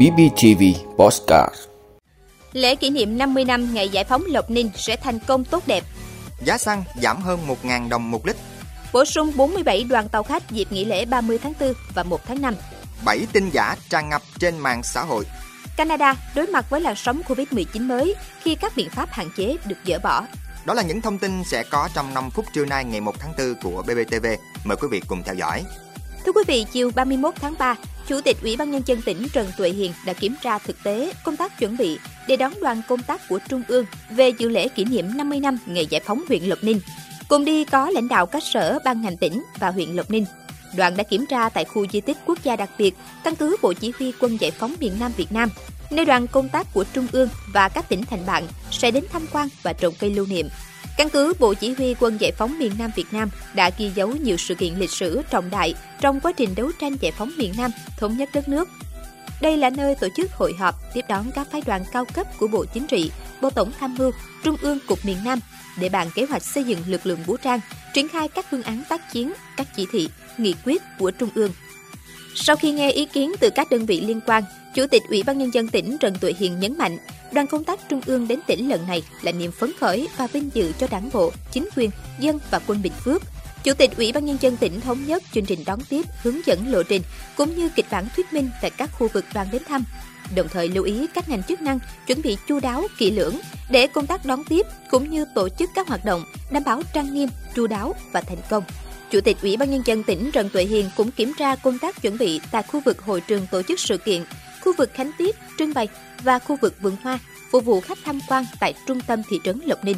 BBTV Postcard Lễ kỷ niệm 50 năm ngày giải phóng Lộc Ninh sẽ thành công tốt đẹp. Giá xăng giảm hơn 1.000 đồng một lít. Bổ sung 47 đoàn tàu khách dịp nghỉ lễ 30 tháng 4 và 1 tháng 5. 7 tin giả tràn ngập trên mạng xã hội. Canada đối mặt với làn sóng Covid-19 mới khi các biện pháp hạn chế được dỡ bỏ. Đó là những thông tin sẽ có trong 5 phút trưa nay ngày 1 tháng 4 của BBTV. Mời quý vị cùng theo dõi. Thưa quý vị, chiều 31 tháng 3, Chủ tịch Ủy ban Nhân dân tỉnh Trần Tuệ Hiền đã kiểm tra thực tế công tác chuẩn bị để đón đoàn công tác của Trung ương về dự lễ kỷ niệm 50 năm ngày giải phóng huyện Lộc Ninh. Cùng đi có lãnh đạo các sở ban ngành tỉnh và huyện Lộc Ninh. Đoàn đã kiểm tra tại khu di tích quốc gia đặc biệt, căn cứ Bộ Chỉ huy Quân giải phóng miền Nam Việt Nam, nơi đoàn công tác của Trung ương và các tỉnh thành bạn sẽ đến tham quan và trồng cây lưu niệm. Căn cứ Bộ Chỉ huy Quân giải phóng miền Nam Việt Nam đã ghi dấu nhiều sự kiện lịch sử trọng đại trong quá trình đấu tranh giải phóng miền Nam, thống nhất đất nước. Đây là nơi tổ chức hội họp tiếp đón các phái đoàn cao cấp của Bộ Chính trị, Bộ Tổng tham mưu, Trung ương Cục miền Nam để bàn kế hoạch xây dựng lực lượng vũ trang, triển khai các phương án tác chiến, các chỉ thị, nghị quyết của Trung ương. Sau khi nghe ý kiến từ các đơn vị liên quan, Chủ tịch Ủy ban Nhân dân tỉnh Trần Tuệ Hiền nhấn mạnh, đoàn công tác Trung ương đến tỉnh lần này là niềm phấn khởi và vinh dự cho đảng bộ, chính quyền, dân và quân Bình Phước. Chủ tịch Ủy ban Nhân dân tỉnh thống nhất chương trình đón tiếp, hướng dẫn lộ trình cũng như kịch bản thuyết minh tại các khu vực đoàn đến thăm. Đồng thời lưu ý các ngành chức năng chuẩn bị chu đáo, kỹ lưỡng để công tác đón tiếp cũng như tổ chức các hoạt động đảm bảo trang nghiêm, chu đáo và thành công. Chủ tịch Ủy ban Nhân dân tỉnh Trần Tuệ Hiền cũng kiểm tra công tác chuẩn bị tại khu vực hội trường tổ chức sự kiện, khu vực khánh tiết, trưng bày và khu vực vườn hoa, phục vụ khách tham quan tại trung tâm thị trấn Lộc Ninh.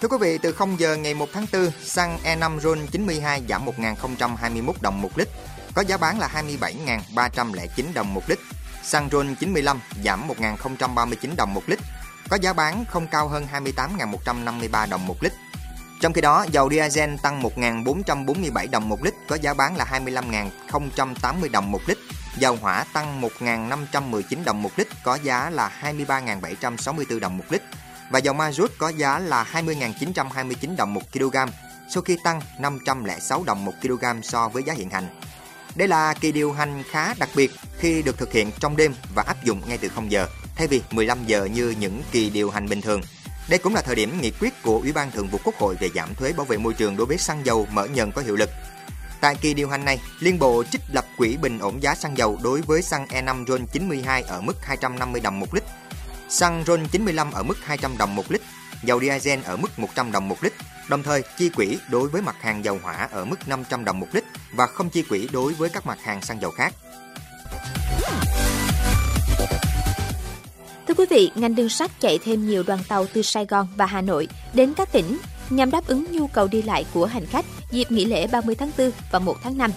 Thưa quý vị, từ 0 giờ ngày 1 tháng 4, xăng E5 RON 92 giảm 1.021 đồng một lít, có giá bán là 27.309 đồng một lít. Xăng RON 95 giảm 1.039 đồng một lít, có giá bán không cao hơn 28.153 đồng một lít. Trong khi đó, dầu diesel tăng 1.447 đồng một lít, có giá bán là 25.080 đồng một lít. Dầu hỏa tăng 1.519 đồng một lít, có giá là 23.764 đồng một lít. Và dầu ma rút có giá là 20.929 đồng một kg, sau khi tăng 506 đồng một kg so với giá hiện hành. Đây là kỳ điều hành khá đặc biệt khi được thực hiện trong đêm và áp dụng ngay từ 0 giờ, thay vì 15 giờ như những kỳ điều hành bình thường. Đây cũng là thời điểm nghị quyết của Ủy ban Thường vụ Quốc hội về giảm thuế bảo vệ môi trường đối với xăng dầu mở nhận có hiệu lực. Tại kỳ điều hành này, Liên Bộ trích lập quỹ bình ổn giá xăng dầu đối với xăng E5 RON 92 ở mức 250 đồng một lít, xăng RON 95 ở mức 200 đồng một lít, dầu diesel ở mức 100 đồng một lít, đồng thời chi quỹ đối với mặt hàng dầu hỏa ở mức 500 đồng một lít và không chi quỹ đối với các mặt hàng xăng dầu khác. Thưa quý vị, ngành đường sắt chạy thêm nhiều đoàn tàu từ Sài Gòn và Hà Nội đến các tỉnh nhằm đáp ứng nhu cầu đi lại của hành khách dịp nghỉ lễ 30 tháng 4 và 1 tháng 5.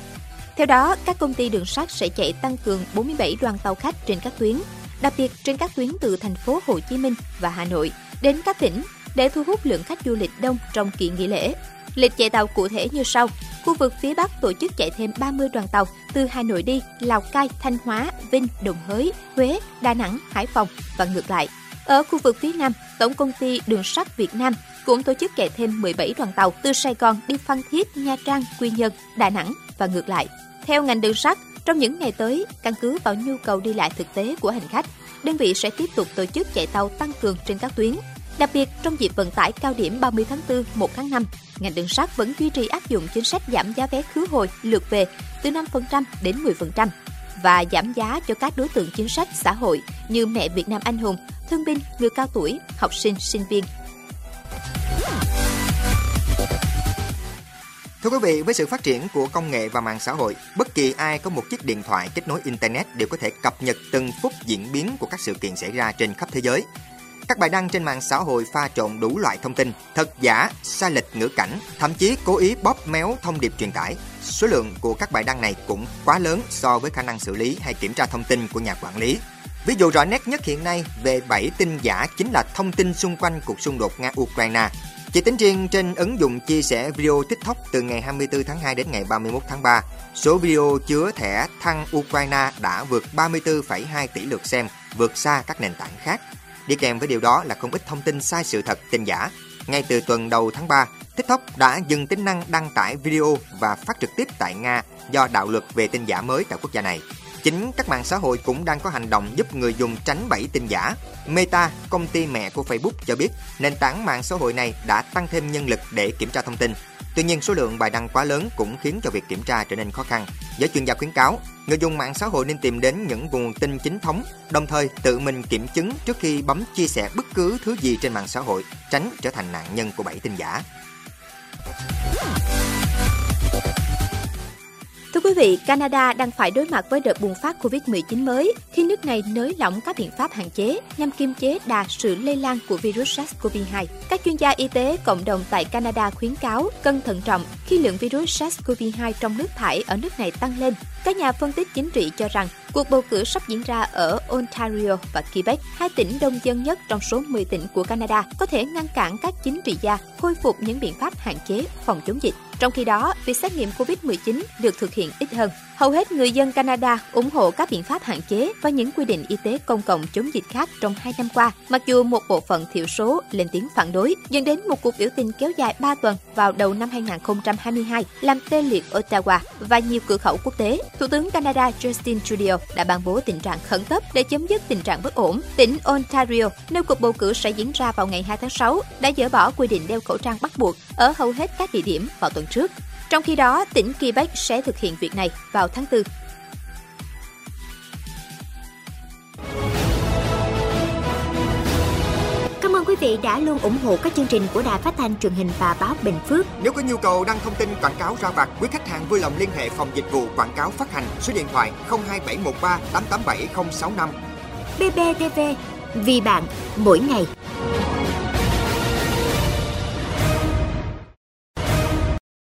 Theo đó, các công ty đường sắt sẽ chạy tăng cường 47 đoàn tàu khách trên các tuyến, đặc biệt trên các tuyến từ thành phố Hồ Chí Minh và Hà Nội đến các tỉnh để thu hút lượng khách du lịch đông trong kỳ nghỉ lễ. Lịch chạy tàu cụ thể như sau. Khu vực phía Bắc tổ chức chạy thêm 30 đoàn tàu từ Hà Nội đi, Lào Cai, Thanh Hóa, Vinh, Đồng Hới, Huế, Đà Nẵng, Hải Phòng và ngược lại. Ở khu vực phía Nam, Tổng công ty Đường sắt Việt Nam cũng tổ chức chạy thêm 17 đoàn tàu từ Sài Gòn đi Phan Thiết, Nha Trang, Quy Nhơn, Đà Nẵng và ngược lại. Theo ngành đường sắt, trong những ngày tới, căn cứ vào nhu cầu đi lại thực tế của hành khách, đơn vị sẽ tiếp tục tổ chức chạy tàu tăng cường trên các tuyến. Đặc biệt, trong dịp vận tải cao điểm 30 tháng 4, 1 tháng 5, ngành đường sắt vẫn duy trì áp dụng chính sách giảm giá vé khứ hồi lượt về từ 5% đến 10% và giảm giá cho các đối tượng chính sách xã hội như mẹ Việt Nam anh hùng, thương binh, người cao tuổi, học sinh, sinh viên. Thưa quý vị, với sự phát triển của công nghệ và mạng xã hội, bất kỳ ai có một chiếc điện thoại kết nối Internet đều có thể cập nhật từng phút diễn biến của các sự kiện xảy ra trên khắp thế giới. Các bài đăng trên mạng xã hội pha trộn đủ loại thông tin, thật giả, sai lệch ngữ cảnh, thậm chí cố ý bóp méo thông điệp truyền tải. Số lượng của các bài đăng này cũng quá lớn so với khả năng xử lý hay kiểm tra thông tin của nhà quản lý. Ví dụ rõ nét nhất hiện nay về 7 tin giả chính là thông tin xung quanh cuộc xung đột Nga-Ukraine. Chỉ tính riêng trên ứng dụng chia sẻ video TikTok từ ngày 24 tháng 2 đến ngày 31 tháng 3, số video chứa thẻ thăng Ukraine đã vượt 34,2 tỷ lượt xem, vượt xa các nền tảng khác. Đi kèm với điều đó là không ít thông tin sai sự thật, tin giả. Ngay từ tuần đầu tháng 3, TikTok đã dừng tính năng đăng tải video và phát trực tiếp tại Nga do đạo luật về tin giả mới tại quốc gia này. Chính các mạng xã hội cũng đang có hành động giúp người dùng tránh bẫy tin giả. Meta, công ty mẹ của Facebook cho biết, nền tảng mạng xã hội này đã tăng thêm nhân lực để kiểm tra thông tin. Tuy nhiên, số lượng bài đăng quá lớn cũng khiến cho việc kiểm tra trở nên khó khăn. Giới chuyên gia khuyến cáo, người dùng mạng xã hội nên tìm đến những nguồn tin chính thống, đồng thời tự mình kiểm chứng trước khi bấm chia sẻ bất cứ thứ gì trên mạng xã hội, tránh trở thành nạn nhân của bẫy tin giả. Thưa quý vị, Canada đang phải đối mặt với đợt bùng phát COVID-19 mới khi nước này nới lỏng các biện pháp hạn chế nhằm kiềm chế đà sự lây lan của virus SARS-CoV-2. Các chuyên gia y tế cộng đồng tại Canada khuyến cáo cần thận trọng khi lượng virus SARS-CoV-2 trong nước thải ở nước này tăng lên. Các nhà phân tích chính trị cho rằng cuộc bầu cử sắp diễn ra ở Ontario và Quebec, hai tỉnh đông dân nhất trong số 10 tỉnh của Canada, có thể ngăn cản các chính trị gia khôi phục những biện pháp hạn chế phòng chống dịch. Trong khi đó, việc xét nghiệm COVID-19 được thực hiện ít hơn. Hầu hết người dân Canada ủng hộ các biện pháp hạn chế và những quy định y tế công cộng chống dịch khác trong hai năm qua, mặc dù một bộ phận thiểu số lên tiếng phản đối, dẫn đến một cuộc biểu tình kéo dài 3 tuần vào đầu năm 2022 làm tê liệt Ottawa và nhiều cửa khẩu quốc tế. Thủ tướng Canada Justin Trudeau đã ban bố tình trạng khẩn cấp để chấm dứt tình trạng bất ổn. Tỉnh Ontario, nơi cuộc bầu cử sẽ diễn ra vào ngày 2 tháng 6, đã dỡ bỏ quy định đeo khẩu trang bắt buộc ở hầu hết các địa điểm vào tuần trước. Trong khi đó, tỉnh Quebec sẽ thực hiện việc này vào tháng 4. Cảm ơn quý vị đã luôn ủng hộ các chương trình của Đài Phát thanh truyền hình và báo Bình Phước. Nếu có nhu cầu đăng thông tin quảng cáo ra vặt, quý khách hàng vui lòng liên hệ phòng dịch vụ quảng cáo phát hành số điện thoại 02713 887065. BBTV, vì bạn, mỗi ngày.